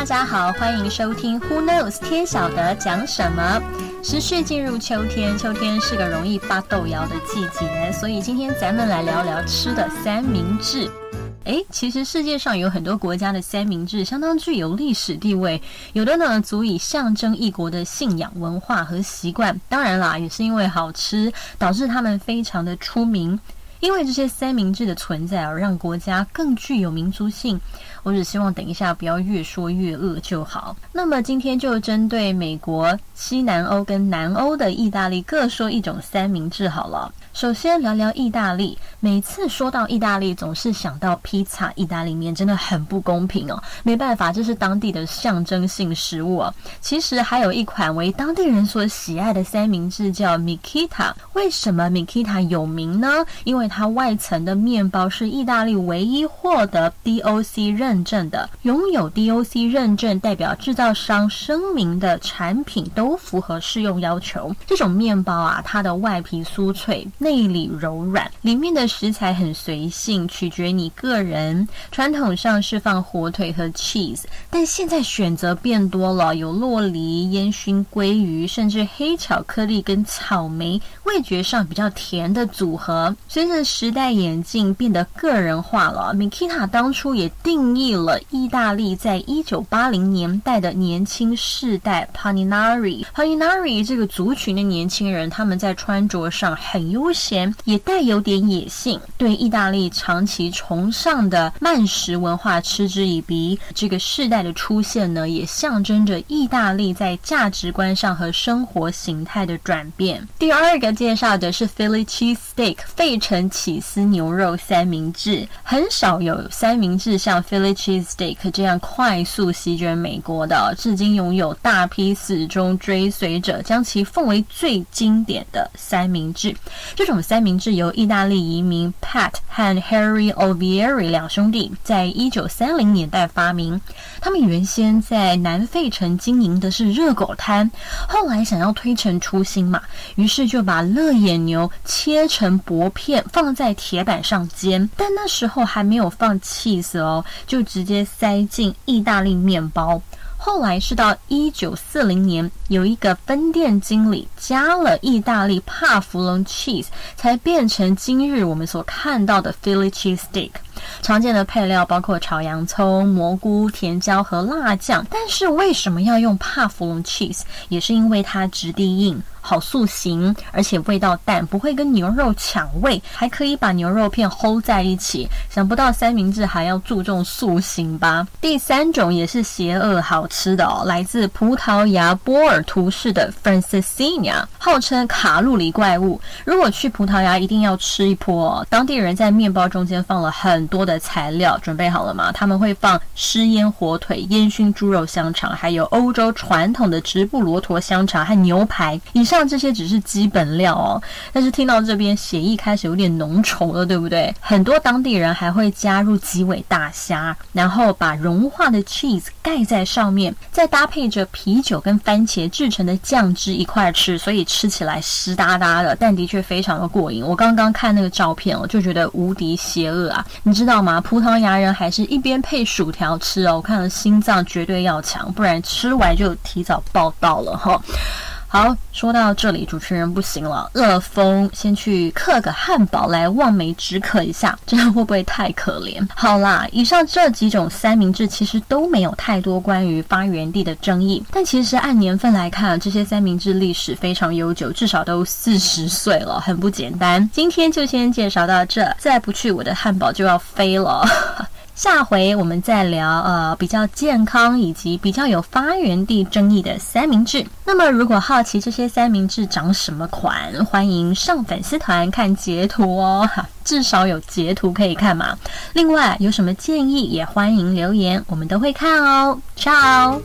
大家好，欢迎收听 Who Knows 天晓得讲什么。持续进入秋天，秋天是个容易发豆芽的季节，所以今天咱们来聊聊吃的三明治。诶，其实世界上有很多国家的三明治相当具有历史地位，有的呢足以象征一国的信仰文化和习惯。当然啦，也是因为好吃，导致他们非常的出名。因为这些三明治的存在而让国家更具有民族性。我只希望等一下不要越说越饿就好。那么今天就针对美国、西南欧跟南欧的意大利各说一种三明治好了。首先聊聊意大利。每次说到意大利，总是想到披萨、意大利面，真的很不公平哦。没办法，这是当地的象征性食物哦。其实还有一款为当地人所喜爱的三明治，叫 Mikita。为什么 Mikita 有名呢？因为它外层的面包是意大利唯一获得 DOC 认证的。拥有 DOC 认证，代表制造商声明的产品都符合适用要求。这种面包啊，它的外皮酥脆。内里柔软，里面的食材很随性，取决你个人。传统上是放火腿和 cheese，但现在选择变多了，有洛梨、烟熏鲑鱼，甚至黑巧克力跟草莓，味觉上比较甜的组合。随着时代眼镜，变得个人化了。Mikita 当初也定义了意大利在一九八零年代的年轻世代 Paninari。Paninari 这个族群的年轻人，他们在穿着上很悠闲也带有点野性，对意大利长期崇尚的慢食文化嗤之以鼻。这个世代的出现呢，也象征着意大利在价值观上和生活形态的转变。第二个介绍的是 Philly cheese steak 费城起司牛肉三明治，很少有三明治像 Philly cheese steak 这样快速席卷美国的，至今拥有大批死忠追随者，将其奉为最经典的三明治。这种三明治由意大利移民 Pat 和 Harry Ovieri 两兄弟在一九三零年代发明。他们原先在南费城经营的是热狗摊，后来想要推陈出新嘛，于是就把乐眼牛切成薄片放在铁板上煎。但那时候还没有放 cheese 哦，就直接塞进意大利面包。后来是到一九四零年，有一个分店经理加了意大利帕芙蓉 cheese，才变成今日我们所看到的 Philly cheese stick。常见的配料包括炒洋葱、蘑菇、甜椒和辣酱。但是为什么要用帕芙蓉 cheese？也是因为它质地硬。好塑形，而且味道淡，不会跟牛肉抢味，还可以把牛肉片 hold 在一起。想不到三明治还要注重塑形吧？第三种也是邪恶好吃的哦，来自葡萄牙波尔图市的 Francesinha，号称卡路里怪物。如果去葡萄牙，一定要吃一波。哦当地人在面包中间放了很多的材料，准备好了吗？他们会放湿腌火腿、烟熏猪肉香肠，还有欧洲传统的直布罗陀香肠和牛排。以上这些只是基本料哦，但是听到这边血意开始有点浓稠了，对不对？很多当地人还会加入几尾大虾，然后把融化的 cheese 盖在上面，再搭配着啤酒跟番茄制成的酱汁一块吃，所以吃起来湿哒哒的，但的确非常的过瘾。我刚刚看那个照片我，就觉得无敌邪恶啊！你知道吗？葡萄牙人还是一边配薯条吃哦，我看了心脏绝对要强，不然吃完就提早报道了哈。好，说到这里，主持人不行了，饿疯，先去刻个汉堡来望梅止渴一下，这样会不会太可怜？好啦，以上这几种三明治其实都没有太多关于发源地的争议，但其实按年份来看，这些三明治历史非常悠久，至少都四十岁了，很不简单。今天就先介绍到这，再不去我的汉堡就要飞了。下回我们再聊，呃，比较健康以及比较有发源地争议的三明治。那么，如果好奇这些三明治长什么款，欢迎上粉丝团看截图哦，哈，至少有截图可以看嘛。另外，有什么建议也欢迎留言，我们都会看哦。Ciao。